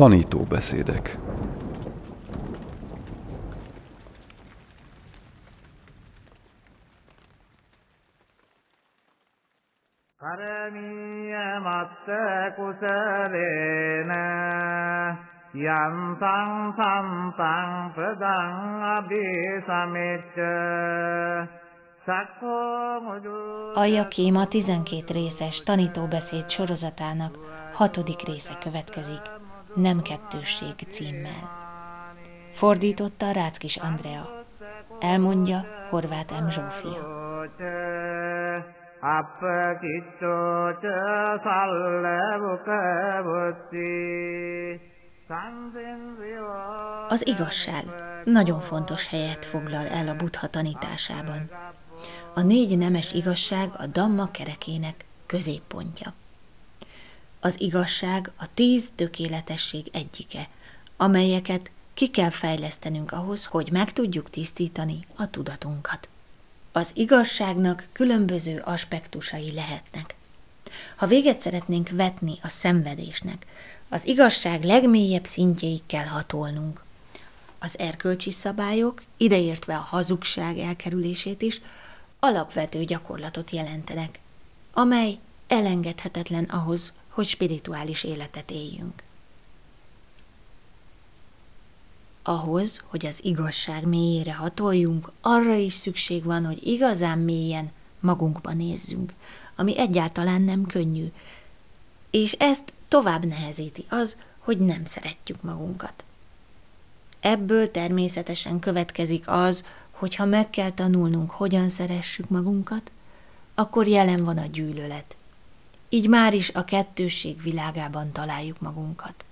Tanítóbeszédek කරමීය මත්ත කුසලේන යන්තං සම්තං ප්‍රදං අභිසමෙච්ච A Jakéma 12 részes tanítóbeszéd sorozatának hatodik része következik, Nem kettősség címmel. Fordította Ráckis Andrea. Elmondja Horváth M. Zsófia. Az igazság nagyon fontos helyet foglal el a buddha tanításában. A négy nemes igazság a Dhamma kerekének középpontja. Az igazság a tíz tökéletesség egyike, amelyeket ki kell fejlesztenünk ahhoz, hogy meg tudjuk tisztítani a tudatunkat. Az igazságnak különböző aspektusai lehetnek. Ha véget szeretnénk vetni a szenvedésnek, az igazság legmélyebb szintjeig kell hatolnunk. Az erkölcsi szabályok, ideértve a hazugság elkerülését is, alapvető gyakorlatot jelentenek, amely elengedhetetlen ahhoz, hogy spirituális életet éljünk. Ahhoz, hogy az igazság mélyére hatoljunk, arra is szükség van, hogy igazán mélyen magunkba nézzünk, ami egyáltalán nem könnyű, és ezt tovább nehezíti az, hogy nem szeretjük magunkat. Ebből természetesen következik az, hogy ha meg kell tanulnunk, hogyan szeressük magunkat, akkor jelen van a gyűlölet. Így már is a kettősség világában találjuk magunkat.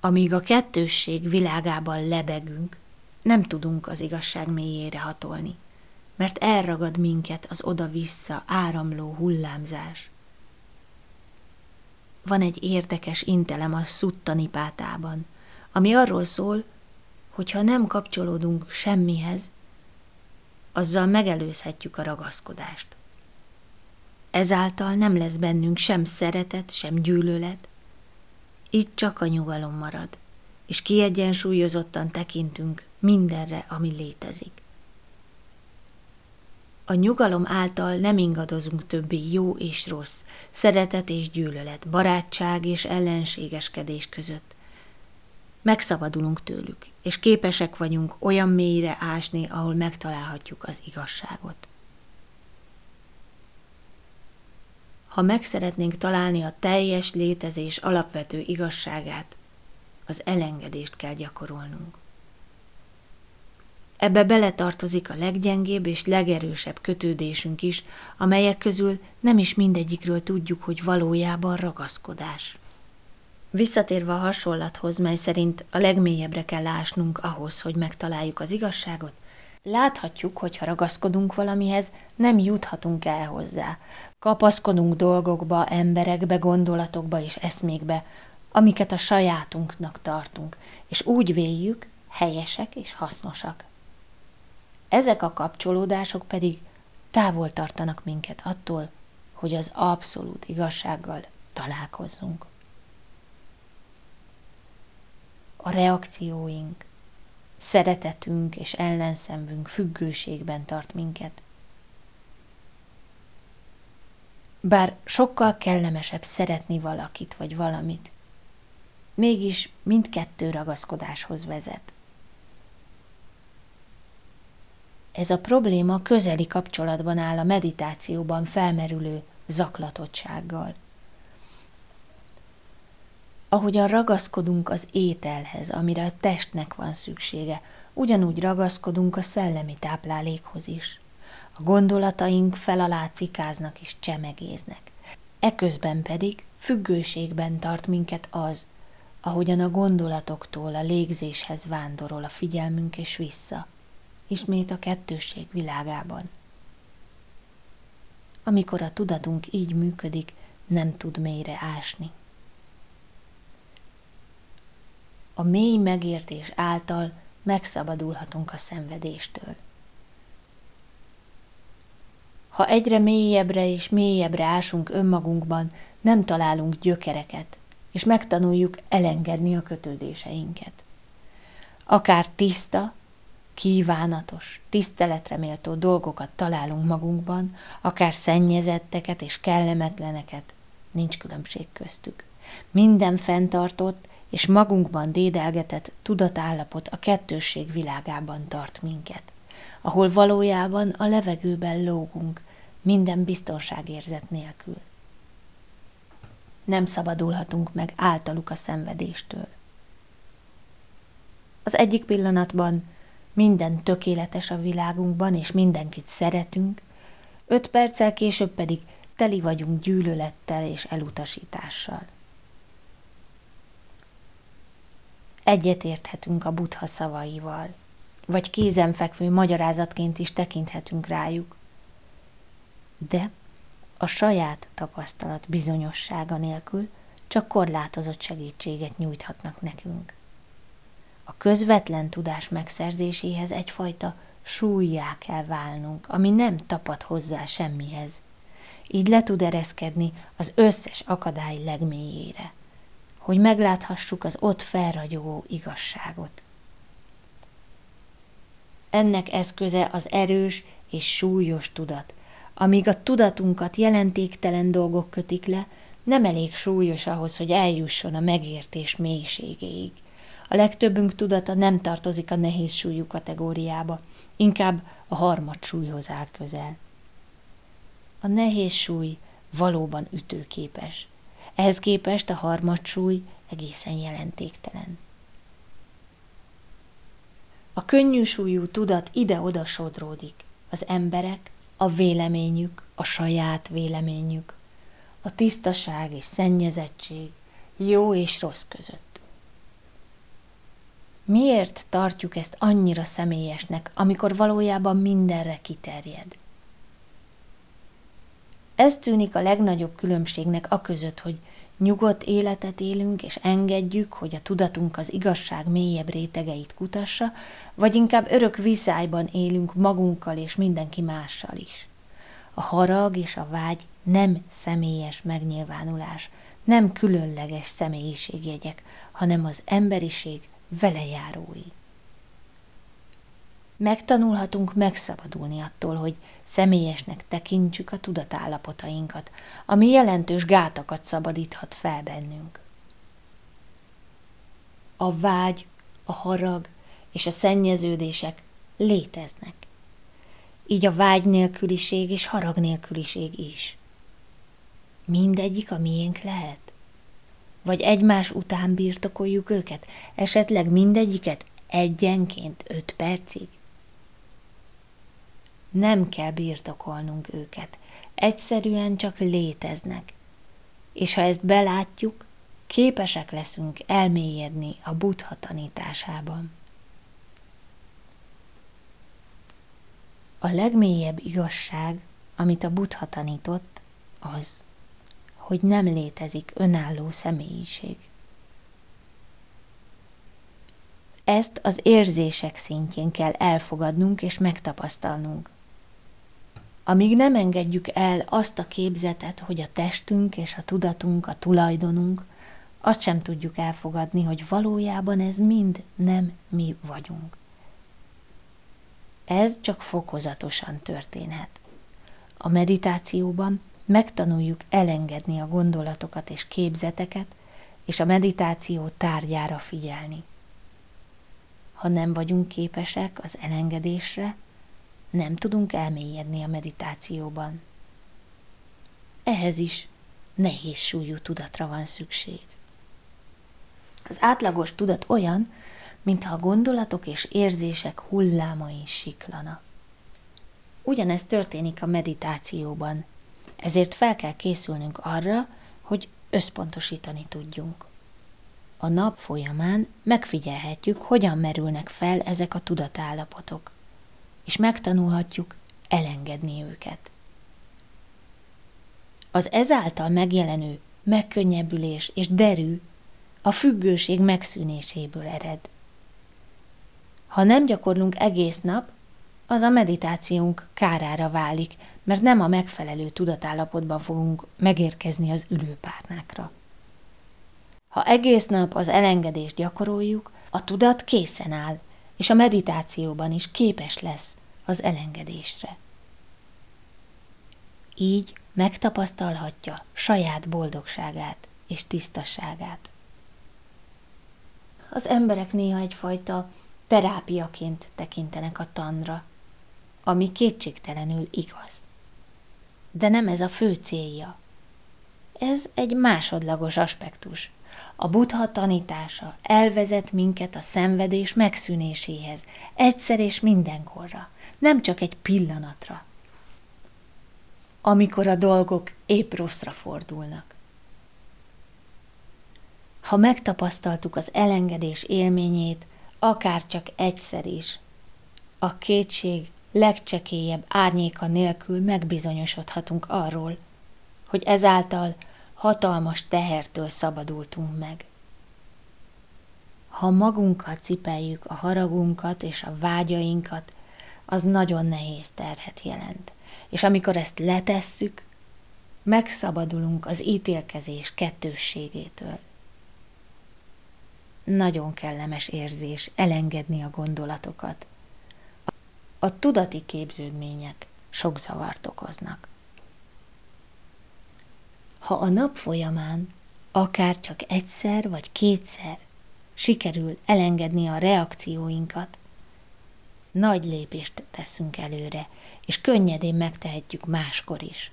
Amíg a kettősség világában lebegünk, nem tudunk az igazság mélyére hatolni, mert elragad minket az oda-vissza áramló hullámzás. Van egy érdekes intelem a szuttanipátában, ami arról szól, hogy ha nem kapcsolódunk semmihez, azzal megelőzhetjük a ragaszkodást. Ezáltal nem lesz bennünk sem szeretet, sem gyűlölet, itt csak a nyugalom marad, és kiegyensúlyozottan tekintünk mindenre, ami létezik. A nyugalom által nem ingadozunk többé jó és rossz, szeretet és gyűlölet, barátság és ellenségeskedés között. Megszabadulunk tőlük, és képesek vagyunk olyan mélyre ásni, ahol megtalálhatjuk az igazságot. Ha meg szeretnénk találni a teljes létezés alapvető igazságát, az elengedést kell gyakorolnunk. Ebbe beletartozik a leggyengébb és legerősebb kötődésünk is, amelyek közül nem is mindegyikről tudjuk, hogy valójában ragaszkodás. Visszatérve a hasonlathoz, mely szerint a legmélyebbre kell ásnunk ahhoz, hogy megtaláljuk az igazságot, láthatjuk, hogy ha ragaszkodunk valamihez, nem juthatunk el hozzá. Kapaszkodunk dolgokba, emberekbe, gondolatokba és eszmékbe, amiket a sajátunknak tartunk, és úgy véljük, helyesek és hasznosak. Ezek a kapcsolódások pedig távol tartanak minket attól, hogy az abszolút igazsággal találkozzunk. A reakcióink, szeretetünk és ellenszenvünk függőségben tart minket. Bár sokkal kellemesebb szeretni valakit vagy valamit, mégis mindkettő ragaszkodáshoz vezet. Ez a probléma közeli kapcsolatban áll a meditációban felmerülő zaklatottsággal. Ahogyan ragaszkodunk az ételhez, amire a testnek van szüksége, ugyanúgy ragaszkodunk a szellemi táplálékhoz is. A gondolataink felalá cikáznak és csemegéznek. Eközben pedig függőségben tart minket az, ahogyan a gondolatoktól a légzéshez vándorol a figyelmünk és vissza ismét a kettősség világában. Amikor a tudatunk így működik, nem tud mélyre ásni. A mély megértés által megszabadulhatunk a szenvedéstől. Ha egyre mélyebbre és mélyebbre ásunk önmagunkban, nem találunk gyökereket, és megtanuljuk elengedni a kötődéseinket. Akár tiszta, kívánatos, tiszteletre méltó dolgokat találunk magunkban, akár szennyezetteket és kellemetleneket, nincs különbség köztük. Minden fenntartott és magunkban dédelgetett tudatállapot a kettősség világában tart minket, ahol valójában a levegőben lógunk, minden biztonságérzet nélkül. Nem szabadulhatunk meg általuk a szenvedéstől. Az egyik pillanatban minden tökéletes a világunkban, és mindenkit szeretünk, öt perccel később pedig teli vagyunk gyűlölettel és elutasítással. Egyet érthetünk a buddha szavaival, vagy kézenfekvő magyarázatként is tekinthetünk rájuk. De a saját tapasztalat bizonyossága nélkül csak korlátozott segítséget nyújthatnak nekünk. A közvetlen tudás megszerzéséhez egyfajta súlyjá kell válnunk, ami nem tapad hozzá semmihez. Így le tud ereszkedni az összes akadály legmélyére, hogy megláthassuk az ott felragyogó igazságot. Ennek eszköze az erős és súlyos tudat, amíg a tudatunkat jelentéktelen dolgok kötik le, nem elég súlyos ahhoz, hogy eljusson a megértés mélységéig. A legtöbbünk tudata nem tartozik a nehéz súlyú kategóriába, inkább a harmad súlyhoz áll közel. A nehéz súly valóban ütőképes. Ehhez képest a harmad súly egészen jelentéktelen. A könnyű súlyú tudat ide-oda sodródik. Az emberek, a véleményük, a saját véleményük, a tisztaság és szennyezettség, jó és rossz között. Miért tartjuk ezt annyira személyesnek, amikor valójában mindenre kiterjed? Ez tűnik a legnagyobb különbségnek a között, hogy nyugodt életet élünk, és engedjük, hogy a tudatunk az igazság mélyebb rétegeit kutassa, vagy inkább örök viszályban élünk magunkkal és mindenki mással is. A harag és a vágy nem személyes megnyilvánulás, nem különleges személyiségjegyek, hanem az emberiség velejárói. Megtanulhatunk megszabadulni attól, hogy személyesnek tekintsük a tudatállapotainkat, ami jelentős gátakat szabadíthat fel bennünk. A vágy, a harag és a szennyeződések léteznek. Így a vágy nélküliség és harag nélküliség is. Mindegyik a miénk lehet? Vagy egymás után birtokoljuk őket, esetleg mindegyiket egyenként öt percig? Nem kell birtokolnunk őket, egyszerűen csak léteznek. És ha ezt belátjuk, képesek leszünk elmélyedni a buddha tanításában. A legmélyebb igazság, amit a buddha tanított, az, hogy nem létezik önálló személyiség. Ezt az érzések szintjén kell elfogadnunk és megtapasztalnunk. Amíg nem engedjük el azt a képzetet, hogy a testünk és a tudatunk a tulajdonunk, azt sem tudjuk elfogadni, hogy valójában ez mind nem mi vagyunk. Ez csak fokozatosan történhet. A meditációban megtanuljuk elengedni a gondolatokat és képzeteket, és a meditáció tárgyára figyelni. Ha nem vagyunk képesek az elengedésre, nem tudunk elmélyedni a meditációban. Ehhez is nehéz súlyú tudatra van szükség. Az átlagos tudat olyan, mintha a gondolatok és érzések hullámai siklana. Ugyanez történik a meditációban, ezért fel kell készülnünk arra, hogy összpontosítani tudjunk. A nap folyamán megfigyelhetjük, hogyan merülnek fel ezek a tudatállapotok és megtanulhatjuk elengedni őket. Az ezáltal megjelenő megkönnyebbülés és derű a függőség megszűnéséből ered. Ha nem gyakorlunk egész nap, az a meditációnk kárára válik, mert nem a megfelelő tudatállapotban fogunk megérkezni az ülőpárnákra. Ha egész nap az elengedést gyakoroljuk, a tudat készen áll, és a meditációban is képes lesz az elengedésre. Így megtapasztalhatja saját boldogságát és tisztasságát. Az emberek néha egyfajta terápiaként tekintenek a tanra, ami kétségtelenül igaz. De nem ez a fő célja. Ez egy másodlagos aspektus. A buddha tanítása elvezet minket a szenvedés megszűnéséhez, egyszer és mindenkorra, nem csak egy pillanatra. Amikor a dolgok épp rosszra fordulnak. Ha megtapasztaltuk az elengedés élményét, akár csak egyszer is, a kétség legcsekélyebb árnyéka nélkül megbizonyosodhatunk arról, hogy ezáltal hatalmas tehertől szabadultunk meg. Ha magunkkal cipeljük a haragunkat és a vágyainkat, az nagyon nehéz terhet jelent. És amikor ezt letesszük, megszabadulunk az ítélkezés kettősségétől. Nagyon kellemes érzés elengedni a gondolatokat. A tudati képződmények sok zavart okoznak. Ha a nap folyamán, akár csak egyszer vagy kétszer sikerül elengedni a reakcióinkat, nagy lépést teszünk előre, és könnyedén megtehetjük máskor is.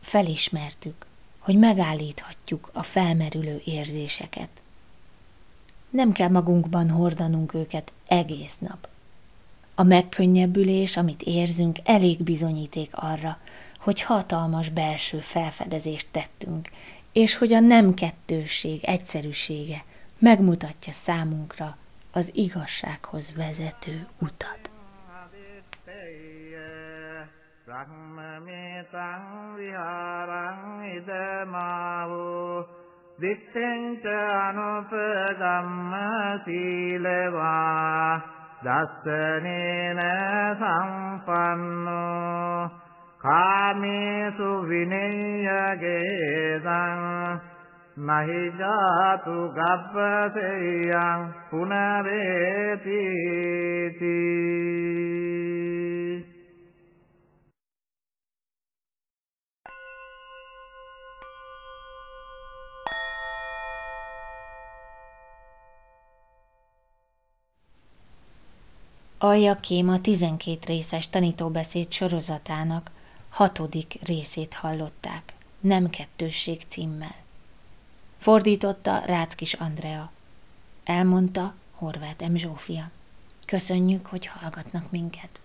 Felismertük, hogy megállíthatjuk a felmerülő érzéseket. Nem kell magunkban hordanunk őket egész nap. A megkönnyebbülés, amit érzünk, elég bizonyíték arra, hogy hatalmas belső felfedezést tettünk, és hogy a nem kettőség egyszerűsége megmutatja számunkra az igazsághoz vezető utat. Brahmamitam viharang कामेषु विनेयगे महि 12 részes tanítóbeszéd sorozatának hatodik részét hallották, Nem kettősség címmel. Fordította Ráckis Andrea. Elmondta Horváth M. Zsófia. Köszönjük, hogy hallgatnak minket.